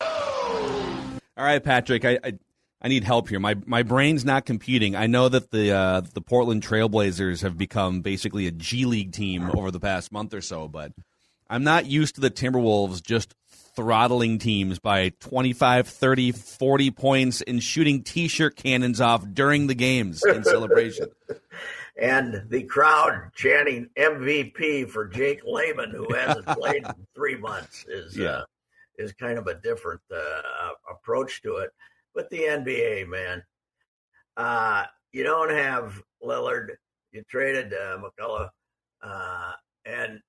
All right, Patrick, I, I, I need help here. My my brain's not computing. I know that the uh, the Portland Trailblazers have become basically a G League team over the past month or so, but I'm not used to the Timberwolves just throttling teams by 25, 30, 40 points and shooting t-shirt cannons off during the games in celebration. and the crowd chanting MVP for Jake Layman, who hasn't played in three months, is Yeah. uh, is kind of a different uh, approach to it. But the NBA, man, uh, you don't have Lillard. You traded uh, McCullough, uh, and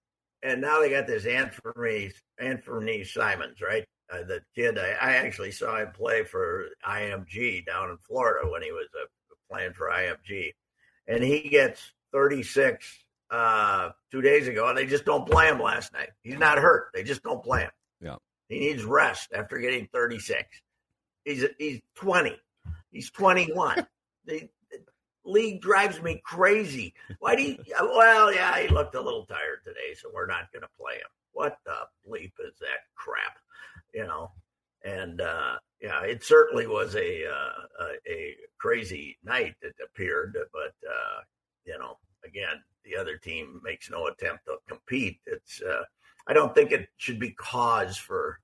and now they got this Anthony Anthony Simons, right? Uh, the kid, I, I actually saw him play for IMG down in Florida when he was uh, playing for IMG, and he gets 36 uh, two days ago, and they just don't play him last night. He's not hurt; they just don't play him. He needs rest after getting 36. He's he's 20. He's 21. the, the league drives me crazy. Why do you? Well, yeah, he looked a little tired today, so we're not going to play him. What the bleep is that crap? You know. And uh, yeah, it certainly was a uh, a, a crazy night. It appeared, but uh, you know, again, the other team makes no attempt to compete. It's uh, I don't think it should be cause for,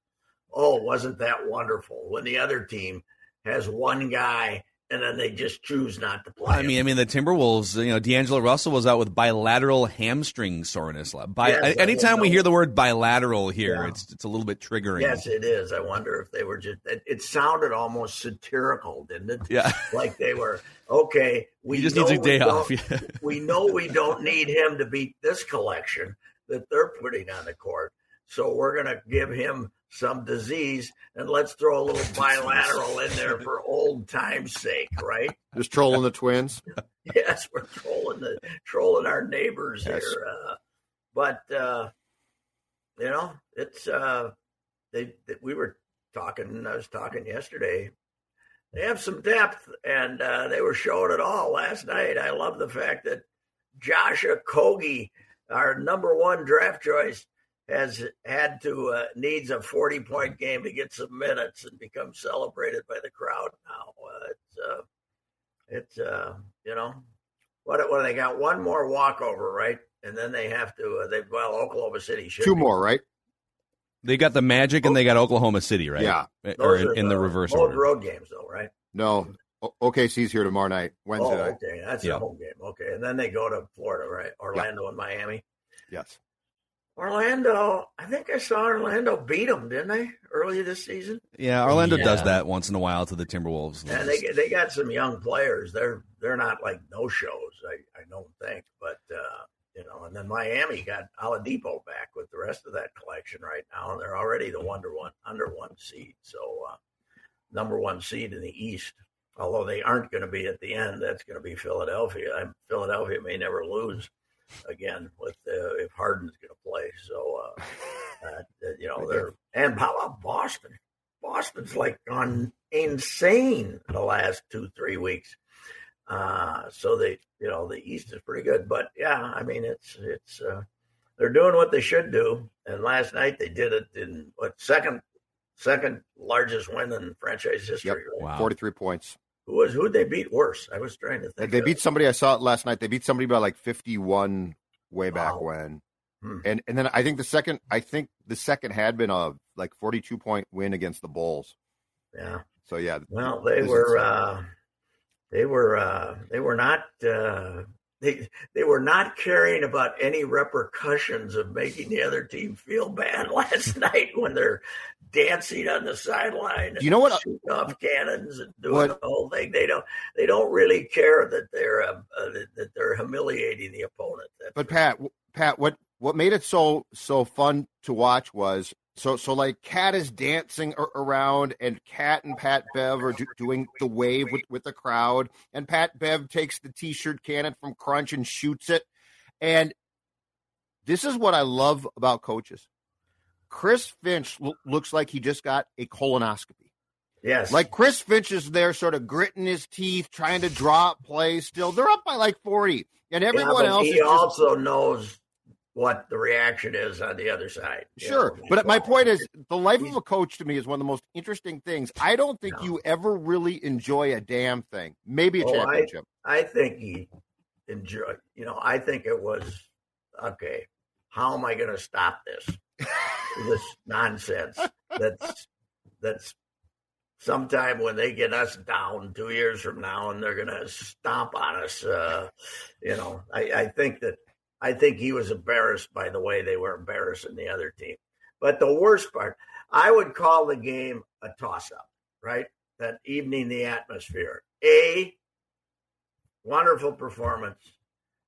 oh, wasn't that wonderful when the other team has one guy and then they just choose not to play. I mean, I mean the Timberwolves. You know, D'Angelo Russell was out with bilateral hamstring soreness. Bi- Yes, anytime we hear the word bilateral here, Yeah. it's it's a little bit triggering. yes, it is. I wonder if they were just. It, it sounded almost satirical, didn't it? Yeah. like they were okay. We He just needs a day off. Yeah. we know we don't need him to beat this collection that they're putting on the court. So we're going to give him some disease and let's throw a little bilateral in there for old time's sake, right? Just trolling the twins. yes, we're trolling the trolling our neighbors Yes. here. Uh, but uh, you know, it's uh, they, they we were talking. I was talking yesterday. They have some depth, and uh, they were showing it all last night. I love the fact that Josh Okogie, our number one draft choice, has had to uh, needs a forty point game to get some minutes and become celebrated by the crowd now. Uh, it's uh, it's uh, you know what? What they got? One more walkover, right? And then they have to. Uh, they well, Oklahoma City should Two be- more, right? They got the Magic and they got Oklahoma City, right? Yeah. Or in, are in the reverse road, order. road games, though, right? No. O- OKC's here tomorrow night, Wednesday Oh, night. that's Yeah. a home game. Okay, and then they go to Florida, right? Orlando and Miami. Yes. Orlando, I think I saw Orlando beat them, didn't they, earlier this season? Yeah, Orlando Yeah. does that once in a while to the Timberwolves. And they they got some young players. They're they're not like no shows. I, I don't think, but uh, you know. And then Miami got Oladipo back with the rest of that collection right now, and they're already the under one under one seed. So uh, number one seed in the East. Although they aren't going to be at the end, that's going to be Philadelphia. i Philadelphia may never lose again with uh, if Harden's going to play. So uh, uh, you know they're and how about Boston? Boston's like gone insane the last two three weeks. Uh, so they you know the East is pretty good, but yeah, I mean it's it's uh, they're doing what they should do. And last night they did it in what second second largest win in franchise history. Yep. right? Wow. 43 points. Who was who they beat worse? I was trying to think. they beat somebody I saw it last night. They beat somebody by like 51 way back Wow. when. Hmm. And and then I think the second I think the second had been a like 42 point win against the Bulls. yeah. So yeah. Well, they were is- uh, they were uh, they were not uh, they they were not caring about any repercussions of making the other team feel bad last night when they're dancing on the sideline. You know what- and Shooting off cannons and doing What- the whole thing. They don't they don't really care that they're uh, uh, that, that they're humiliating the opponent. That's But Pat, Pat, what what made it so so fun to watch was So, so like Cat is dancing around, and Cat and Pat Bev are do- doing the wave with, with the crowd, and Pat Bev takes the T-shirt cannon from Crunch and shoots it. And this is what I love about coaches. Chris Finch lo- looks like he just got a colonoscopy. Yes, like Chris Finch is there, sort of gritting his teeth, trying to draw up plays. Still, they're up by like forty, and everyone yeah, else. He also knows what the reaction is on the other side. Sure. Know? But my point is the life of a coach to me is one of the most interesting things. I don't think no. you ever really enjoy a damn thing. Maybe a oh, championship. I, I think he enjoyed, you know, I think it was okay, how am I gonna stop this? this nonsense that's that's sometime when they get us down two years from now and they're going to stomp on us. Uh, you know, I, I, think that I think he was embarrassed by the way they were embarrassing the other team. But the worst part, I would call the game a toss up, right? That evening, the atmosphere. A, wonderful performance,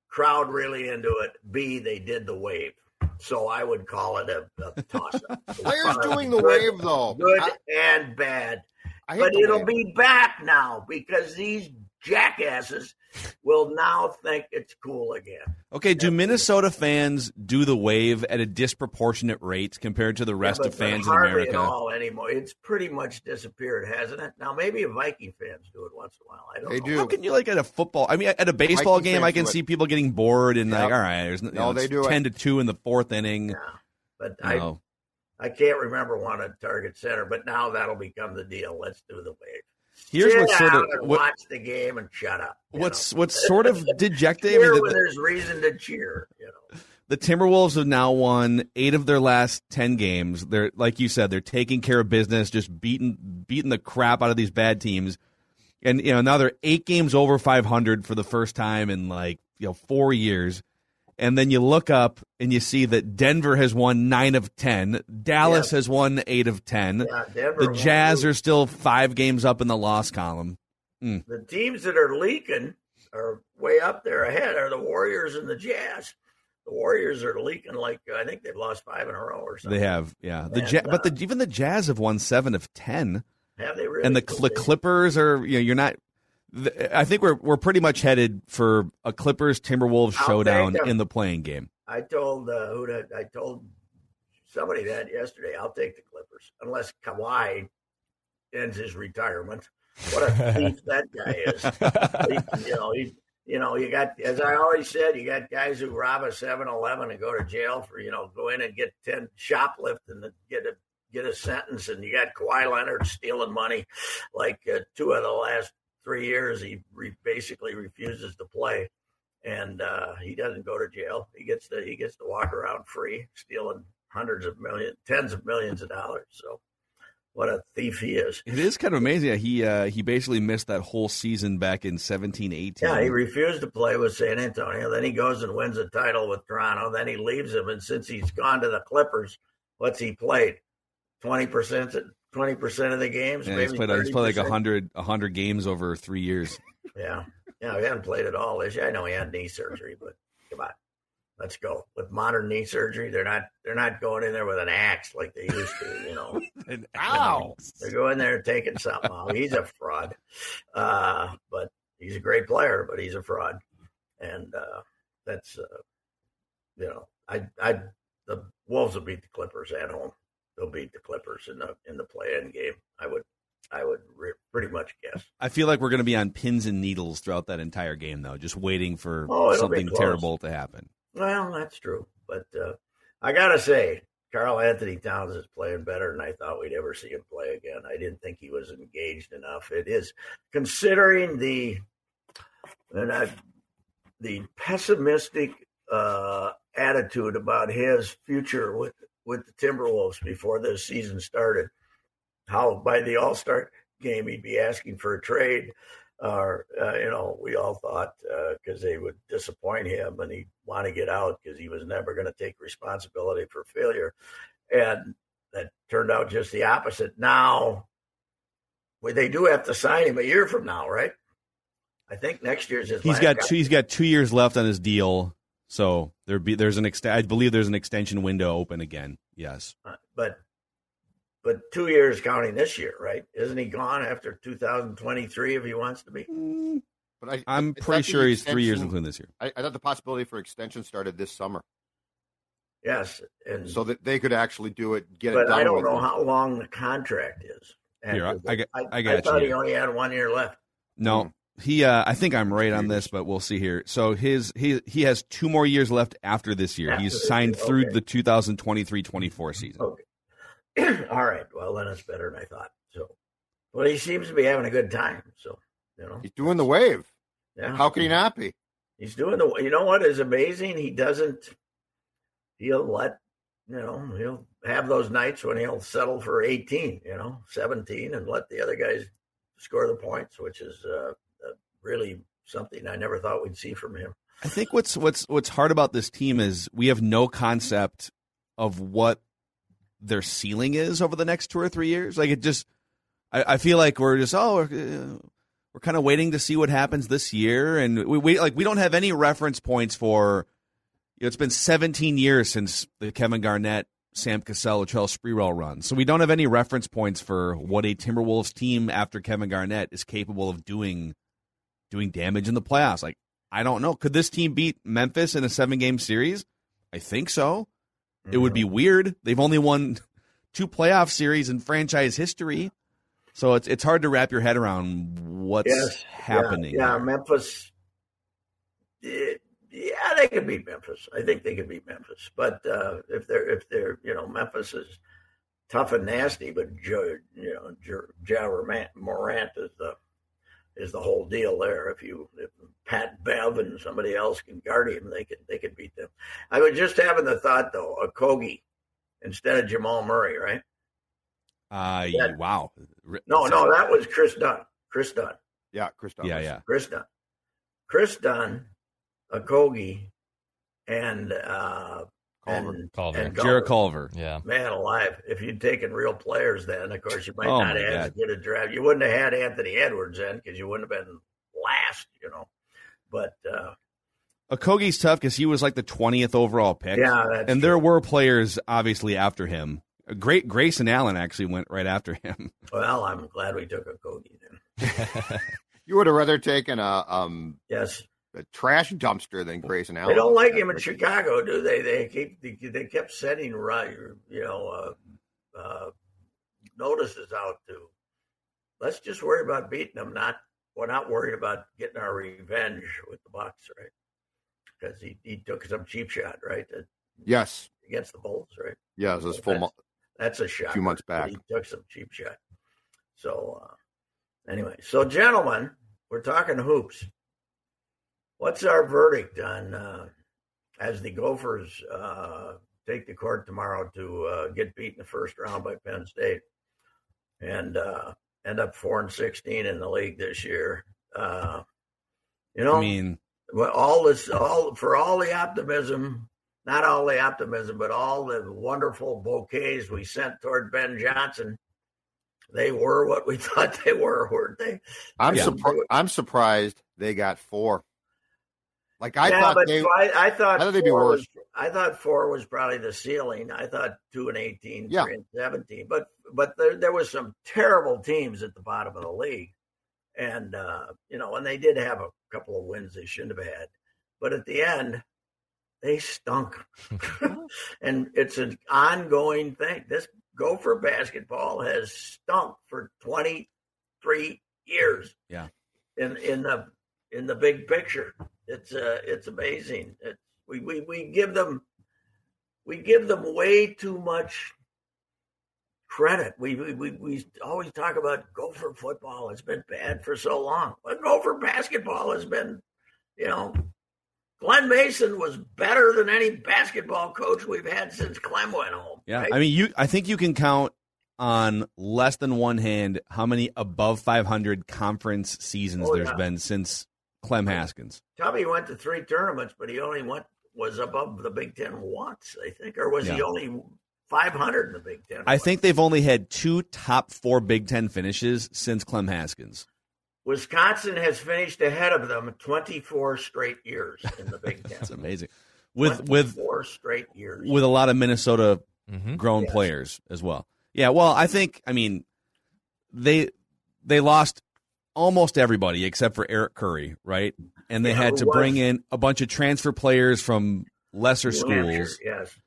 crowd really into it. B, they did the wave. So I would call it a, a toss up. Players doing the good, wave, though. Good I, and bad. But it'll be back now because these jackasses will now think it's cool again. Okay, do Minnesota fans do the wave at a disproportionate rate compared to the rest yeah, of fans in America? At all anymore. It's pretty much disappeared, hasn't it? Now maybe Viking fans do it once in a while. I don't they know. do. How can you like at a football? I mean, at a baseball Viking game, I can see people getting bored and yep. like, all right, there's no, know, they do ten it. to two in the fourth inning. Yeah, but I. Know. I can't remember one at Target Center, but now that'll become the deal. Let's do the wave. Here's what sort of what, watch the game and shut up. What's know? what's sort of dejecting? cheer I mean, the, when there's reason to cheer. You know. The Timberwolves have now won eight of their last ten games. They're like you said, they're taking care of business, just beating beating the crap out of these bad teams. And you know now they're eight games over 500 for the first time in like you know four years and then you look up and you see that Denver has won nine of ten, Dallas has won eight of ten. Yeah, the Jazz are still five games up in the loss column. Mm. The teams that are leaking are way up there ahead are the Warriors and the Jazz. The Warriors are leaking like I think they've lost five in a row or something. They have, yeah. The ja- but the, even the Jazz have won seven of ten. Have they really? And the, the Clippers are, you know, you're not I think we're we're pretty much headed for a Clippers Timberwolves showdown in the playing game. I told uh, I told somebody that yesterday. I'll take the Clippers unless Kawhi ends his retirement. What a thief that guy is! He, you know, he, you know, you got as I always said, you got guys who rob a 7-Eleven and go to jail for you know go in and get ten shoplift and get a get a sentence, and you got Kawhi Leonard stealing money like uh, two of the last three years, he re- basically refuses to play, and uh, he doesn't go to jail. He gets to he gets to walk around free, stealing hundreds of millions, tens of millions of dollars. So, what a thief he is! It is kind of amazing. He uh, he basically missed that whole season back in seventeen eighteen. Yeah, he refused to play with San Antonio. Then he goes and wins a title with Toronto. Then he leaves them, and since he's gone to the Clippers, what's he played? Twenty percent twenty percent of the games. Yeah, maybe he's played, he's played like 100, 100 games over three years. yeah, yeah, he haven't played at all this year. I know he had knee surgery, but come on, let's go. With modern knee surgery, they're not they're not going in there with an axe like they used to. You know, an ow. They're going there taking something out. He's a fraud, uh, but he's a great player, but he's a fraud, and uh, that's uh, you know, I I the Wolves will beat the Clippers at home they'll beat the Clippers in the in the play-in game. I would I would re- pretty much guess. I feel like we're going to be on pins and needles throughout that entire game, though, just waiting for oh, something terrible to happen. Well, that's true, but uh, I gotta say, Karl-Anthony Towns is playing better than I thought we'd ever see him play again. I didn't think he was engaged enough. It is considering the and I, the pessimistic uh, attitude about his future with with the Timberwolves before the season started. How by the All Star game he'd be asking for a trade, or uh, you know, we all thought because uh, they would disappoint him and he'd want to get out because he was never going to take responsibility for failure, and that turned out just the opposite. Now, well, they do have to sign him a year from now, right? I think next year's his. He's got two, he's got two years left on his deal. So there be there's an ext- I believe there's an extension window open again. Yes, but but two years counting this year, right? Isn't he gone after 2023 if he wants to be? Mm, But I, I'm pretty sure he's three years including this year. I, I thought the possibility for extension started this summer, Yes, and so that they could actually do it, get it but done. I don't with. know how long the contract is. Here, I- after I this. got- I thought you. he only had one year left. No, he. Uh, I think I'm right on this, but we'll see here. So his he he has two more years left after this year. After He's this signed year, through okay. the 2023-24 season. Okay. All right. Well, then it's better than I thought. So, well, he seems to be having a good time. So, you know, He's doing the wave. yeah. How can he not be? He's doing the. You know what is amazing? He doesn't. He'll let. You know, he'll have those nights when he'll settle for 18. You know, 17, and let the other guys score the points, which is uh, really something I never thought we'd see from him. I think what's what's what's hard about this team is we have no concept of what their ceiling is over the next two or three years. Like it just, I, I feel like we're just oh we're, uh, we're kind of waiting to see what happens this year, and we, we like we don't have any reference points for. You know, it's been 17 years since the Kevin Garnett, Sam Cassell, Latrell Sprewell run, so we don't have any reference points for what a Timberwolves team after Kevin Garnett is capable of doing, doing damage in the playoffs. Like I don't know. Could this team beat Memphis in a seven game series? I think so. It would be weird. They've only won two playoff series in franchise history. So it's it's hard to wrap your head around what's Yes. happening. Yeah, yeah. Memphis. eh, Yeah, they could beat Memphis. I think they could beat Memphis. But uh, if they're if they're you know Memphis is tough and nasty, but Joe, you know Jo- Ja Morant, Morant is the is the whole deal there. If you if Pat Bev and somebody else can guard him, they could they could beat them. I was just having the thought though, Okogie instead of Jamal Murray, right? Uh, Yeah. wow. No, no, that was Kris Dunn. Kris Dunn. Yeah, Chris. Dunn. Yeah, yeah. Kris Dunn, Kris Dunn, Okogie, and uh, Culver. and, Culver. and Jarrett Culver. Yeah. Man alive! If you'd taken real players, then of course you might Oh, not have God. as good a draft. You wouldn't have had Anthony Edwards then because you wouldn't have been last, you know. But uh, Okogie's tough because he was like the twentieth overall pick. yeah, that's and true. there were players obviously after him. Great Grayson Allen actually went right after him. Well, I'm glad we took Okogie then. You would have rather taken a um Yes, a trash dumpster than Grayson Allen. they don't like him in Chicago, do they? They keep they, they kept sending right, you know, uh, uh, notices out to. Let's just worry about beating them. Not we're not worried about getting our revenge with the Bucks, right? Because he, he took some cheap shot, right, uh, Yes. against the Bulls, right? Yeah, it was full. Mo- That's a shot. Few months back. he took some cheap shot. So uh, anyway, so gentlemen, we're talking hoops. What's our verdict on uh, as the Gophers uh, take the court tomorrow to uh, get beat in the first round by Penn State and uh, end up four and sixteen in the league this year? Uh, you know, I mean, all this, all for all the optimism, not all the optimism, but all the wonderful bouquets we sent toward Ben Johnson. They were what we thought they were, weren't they? I'm Yeah. surprised. I'm surprised they got four. Like I yeah, thought but they. I, I thought I thought they'd be four worse. was, I thought four was probably the ceiling. I thought two and 18, Yeah. three and seventeen, but but there there was some terrible teams at the bottom of the league, and uh, you know, and they did have a couple of wins they shouldn't have had, but at the end, they stunk, and it's an ongoing thing. This Gopher basketball has stunk for twenty three years. Yeah. in in the in the big picture. It's uh, it's amazing. It's, we, we we give them we give them way too much credit. We we we, we always talk about Gopher football. It's been bad for so long. But Gopher basketball has been, you know, Glen Mason was better than any basketball coach we've had since Clem went home. yeah. right? I mean, you. I think you can count on less than one hand how many above 500 conference seasons Oh, there's yeah. been since Clem Haskins. Tubby went to three tournaments, but he only went was above the Big Ten once, I think, or was he only five hundred in the Big Ten? I think they've only had two top four Big Ten finishes since Clem Haskins. Wisconsin has finished ahead of them twenty four straight years in the Big Ten. That's amazing. With with four straight years. with a lot of Minnesota hmm grown Yes. players as well. Yeah, well, I think I mean they they lost almost everybody except for Eric Curry, right? And they Yeah, had to was- bring in a bunch of transfer players from lesser New Hampshire, schools. Yes.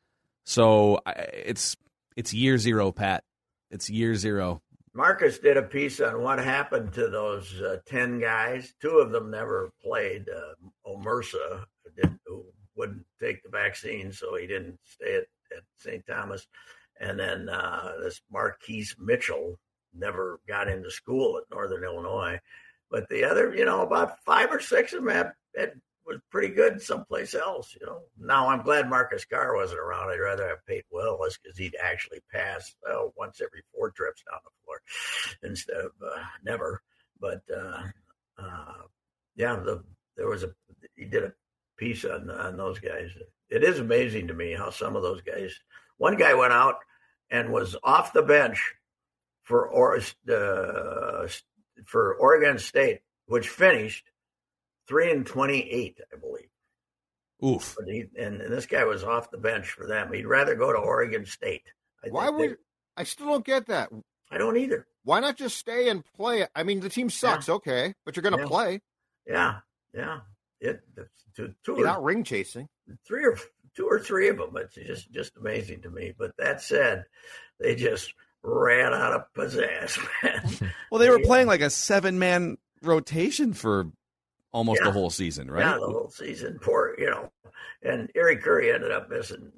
So I, it's it's year zero, Pat. It's year zero. Marcus did a piece on what happened to those uh, 10 guys. Two of them never played. Uh, Omersa did, who wouldn't take the vaccine, so he didn't stay at, at St. Thomas. And then uh, this Marquise Mitchell never got into school at Northern Illinois. But the other, you know, about five or six of them had, had, was pretty good someplace else, you know. Now I'm glad Marcus Carr wasn't around. I'd rather have Peyton Willis because he'd actually pass oh, once every four trips down the floor instead of uh, never. But uh, uh, yeah, the, there was a he did a piece on on those guys. It is amazing to me how some of those guys. One guy went out and was off the bench for or, uh, for Oregon State, which finished three and twenty eight, I believe. Oof. But he, and, and this guy was off the bench for them. He'd rather go to Oregon State. I Why think they- would I still don't get that? I don't either. Why not just stay and play? I mean, the team sucks, okay, but you're going to Yeah. play. Yeah, yeah. It two, two You're or not ring chasing. three or two or three of them. It's just just amazing to me. But that said, they just ran out of pizzazz, man. Well, they were playing like a seven man rotation for almost Yeah. the whole season, right? Yeah, the whole season. Poor, you know. And Eric Curry ended up missing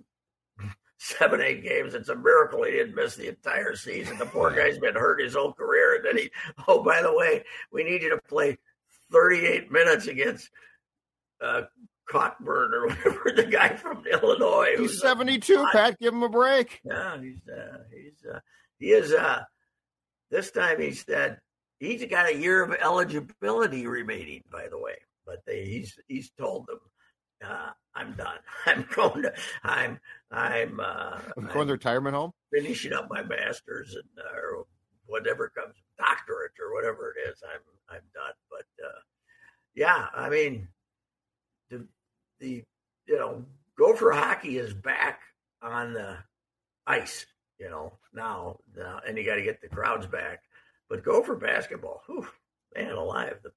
seven, eight games. It's a miracle he didn't miss the entire season. The poor guy's been hurt his whole career. And then he, oh, by the way, we need you to play 38 minutes against uh, Cockburn or whatever, the guy from Illinois. He's 72, Pat. Give him a break. Yeah, he's uh, he's uh, he is uh, this time he said he's got a year of eligibility remaining. By the way, but they, he's he's told them uh, I'm done. I'm going to I'm I'm uh, I'm going to retirement home. finishing up my master's and uh, or whatever comes doctorate or whatever it is. I'm I'm done. But uh, yeah, I mean the the you know Gopher hockey is back on the ice. You know now, now and you got to get the crowds back. But Gopher basketball, whew, man alive, the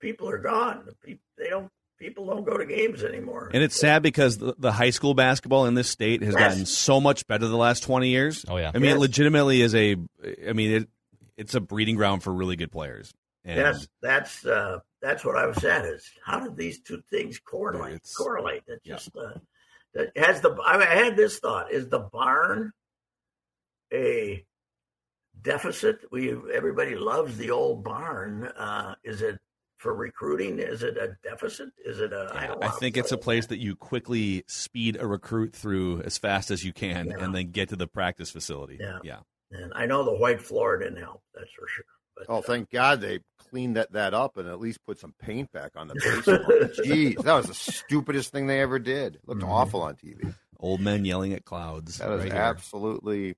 people are gone. The people they don't people don't go to games anymore. And it's sad because the, the high school basketball in this state has Yes. gotten so much better the last 20 years. Oh yeah. I mean, Yes. it legitimately is a, I mean, it, it's a breeding ground for really good players. And Yes, that's uh, that's what I was saying. Is how did these two things correlate? It's- correlate. That yeah. just uh, that has the. I had this thought: is the barn a deficit? We everybody loves the old barn. Uh, is it for recruiting? Is it a deficit? Is it a? I, don't I think it's a place that you quickly speed a recruit through as fast as you can Yeah. and then get to the practice facility. Yeah. yeah. And I know the white floor didn't help. That's for sure. But, Oh, uh, thank God they cleaned that, that up and at least put some paint back on the baseball. Jeez, that was the stupidest thing they ever did. It looked Mhm. awful on TV. Old men yelling at clouds. That was right here. absolutely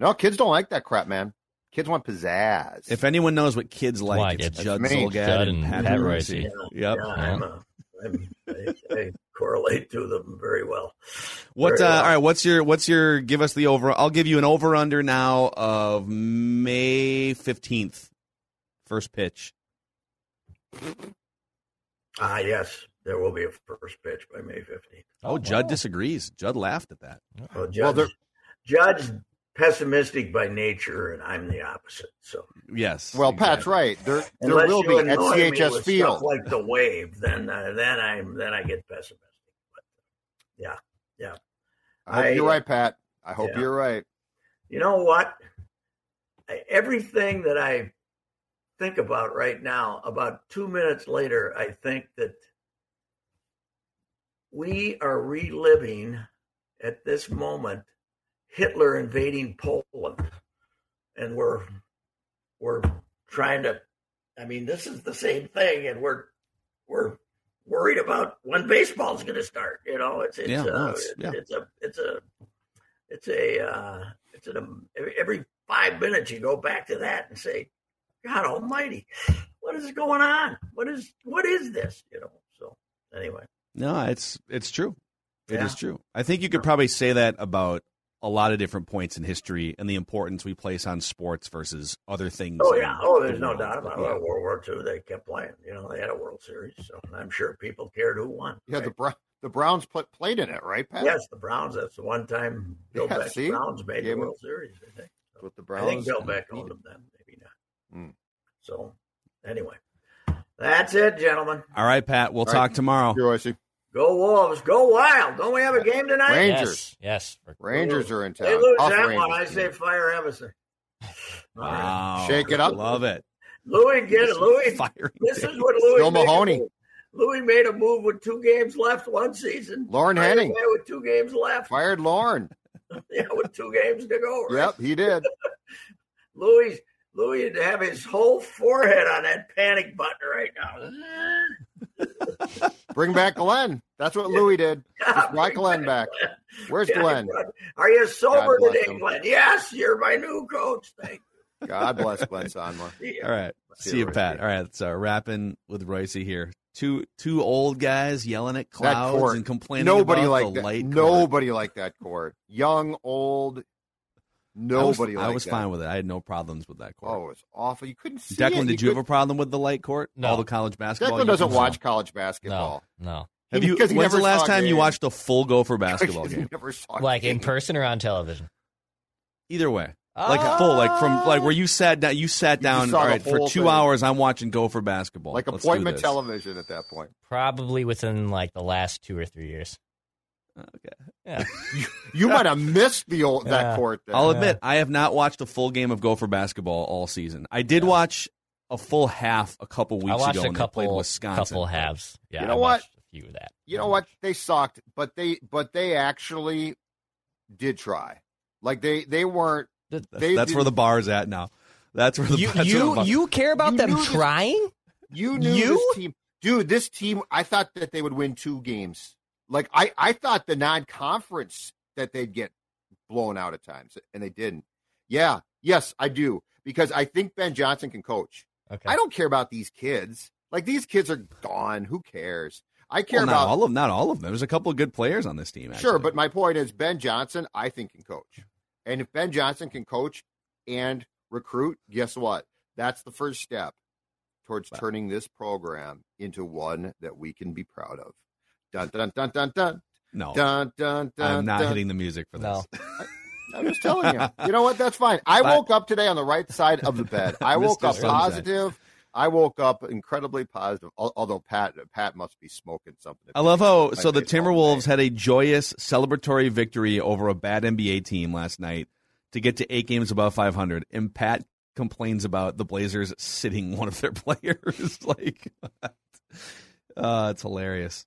no. Kids don't like that crap, man. Kids want pizzazz. If anyone knows what kids like, Like it's it. Judd That's me. Zolgad Judd and and Pat, Pat Reusse. Reusse. yeah, Yep. yeah, I'm a, I'm, I, I correlate to them very well. What? Uh, well. all right. What's your? What's your? Give us the over. I'll give you an over under now of May fifteenth. First pitch. Ah, yes, there will be a first pitch by May 15th. Oh, Judd disagrees. Judd laughed at that. Well, Well, Judge, they're- Judge pessimistic by nature, and I'm the opposite. So Yes. well, Pat's right. There, there unless will be at annoy CHS Field. like the wave, then uh, then I'm then I get pessimistic. But yeah, yeah. I hope I- you're right, Pat. I hope Yeah. you're right. You know what? I, everything that I think about right now, about two minutes later, I think that we are reliving at this moment Hitler invading Poland, and we're we're trying to. I mean, this is the same thing, and we're we're worried about when baseball's going to start. You know, it's it's Yeah, uh, it's- yeah. it's a it's a it's a uh, it's an every, every five minutes you go back to that and say, God Almighty, what is going on? What is what is this? You know. So anyway, No, it's it's true. It is Yeah. true. I think you could probably say that about a lot of different points in history and the importance we place on sports versus other things. Oh yeah, oh there's the no world. doubt about it. Yeah. World War II, they kept playing. You know, they had a World Series, so I'm sure people cared who won. Yeah, right? the Bro- the Browns pl- played in it, right, Pat? yes, the Browns. That's the one time Bill Yeah, Veeck's see? Browns made Gave the 'em- World Series. I think. That's what the Browns, I Browns. think Bill Veeck needed. owned them then, maybe not. Hmm. So, anyway, that's it, gentlemen. All right, Pat. We'll All talk right. tomorrow. Here, I see. Go Wolves, go wild! Don't we have a game tonight? Rangers. Yes. yes. Rangers are in town. They lose Tough that Rangers one. I team. say fire Emerson. Wow. Shake it up. Love it. Louis, get it, Louis. Firing This is what Louis Bill made a Mahoney. move. Louis made a move with two games left one season. Lorne Right Henning With two games left. fired Lorne. Yeah, with two games to go. Right? Yep, he did. Louis, Louis would have his whole forehead on that panic button right now. Uh, Bring back Glenn. That's what Louis did. Just brought Glenn back. Where's Yeah, Glenn? Are you sober God bless today, him. Glenn? Yes, you're my new coach. Thank you. God bless Glen Sonmor. you. All right. See See you, you, Pat. Royce. All right. So wrapping uh, with Royce here. Two two old guys yelling at clouds and complaining Nobody about liked the that. light. court. Nobody liked that court. Young, old. Nobody I was, I was that. fine with it. I had no problems with that court. Oh, it's awful. You couldn't see it. Declan, it. did you have could- a problem with the light court? No. All the college basketball. Declan doesn't watch college basketball. No, no. Have you? Because When's the last saw time you watched a full Gopher basketball game? never saw Like in person or on television? Either way, like ah. full, like from like where you sat down. You sat down. just saw All the right, for two thing. hours. I'm watching Gopher basketball. like Let's do appointment television at that point. Probably within like the last two or three years. Okay. Yeah. You might have missed the old that Yeah. court. Then. I'll admit, I have not watched a full game of Gopher basketball all season. I did watch a full half a couple weeks I watched ago a when they played couple, Wisconsin. couple halves. Yeah, You know I what? A few of that. you know what? They sucked, but they but they actually did try. Like they they weren't. That's, They that's where the bar is at now. That's where the You that's where the you care about You them knew this- trying? You knew You? this team, dude. This team. I thought that they would win two games. Like I I thought the non conference that they'd get blown out at times, and they didn't. Yeah, yes, I do because I think Ben Johnson can coach. Okay. I don't care about these kids. Like these kids are gone. Who cares? I care Well, not about all of not all of them. There's a couple of good players on this team. Sure, but my point is Ben Johnson, I think can coach. And if Ben Johnson can coach and recruit, guess what? That's the first step towards Wow. turning this program into one that we can be proud of. Dun dun dun dun dun no, dun dun dun. I'm not dun. hitting the music for this. No. I'm just telling you. You know what? That's fine. I But- woke up today on the right side of the bed. I woke up Sunshine. positive. I woke up incredibly positive. Although Pat Pat must be smoking something. I love how so the Timberwolves had a joyous celebratory victory over a bad NBA team last night to get to eight games above 500, and Pat complains about the Blazers sitting one of their players. like, uh, it's hilarious.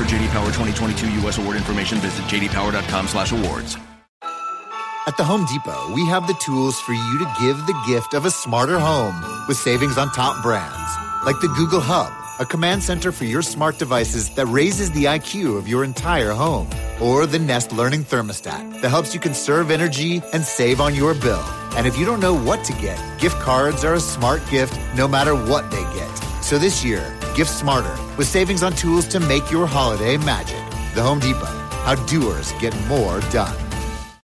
For JD Power 2022 U.S. award information, visit jdpower.com/awards. At the Home Depot, we have the tools for you to give the gift of a smarter home with savings on top brands like the Google Hub, a command center for your smart devices that raises the IQ of your entire home, or the Nest Learning Thermostat that helps you conserve energy and save on your bill. And if you don't know what to get, gift cards are a smart gift no matter what they get. So this year, gift smarter with savings on tools to make your holiday magic. The Home Depot, how doers get more done.